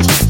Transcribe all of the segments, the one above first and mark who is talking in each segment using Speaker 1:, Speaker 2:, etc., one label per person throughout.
Speaker 1: change.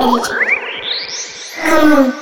Speaker 1: Come on.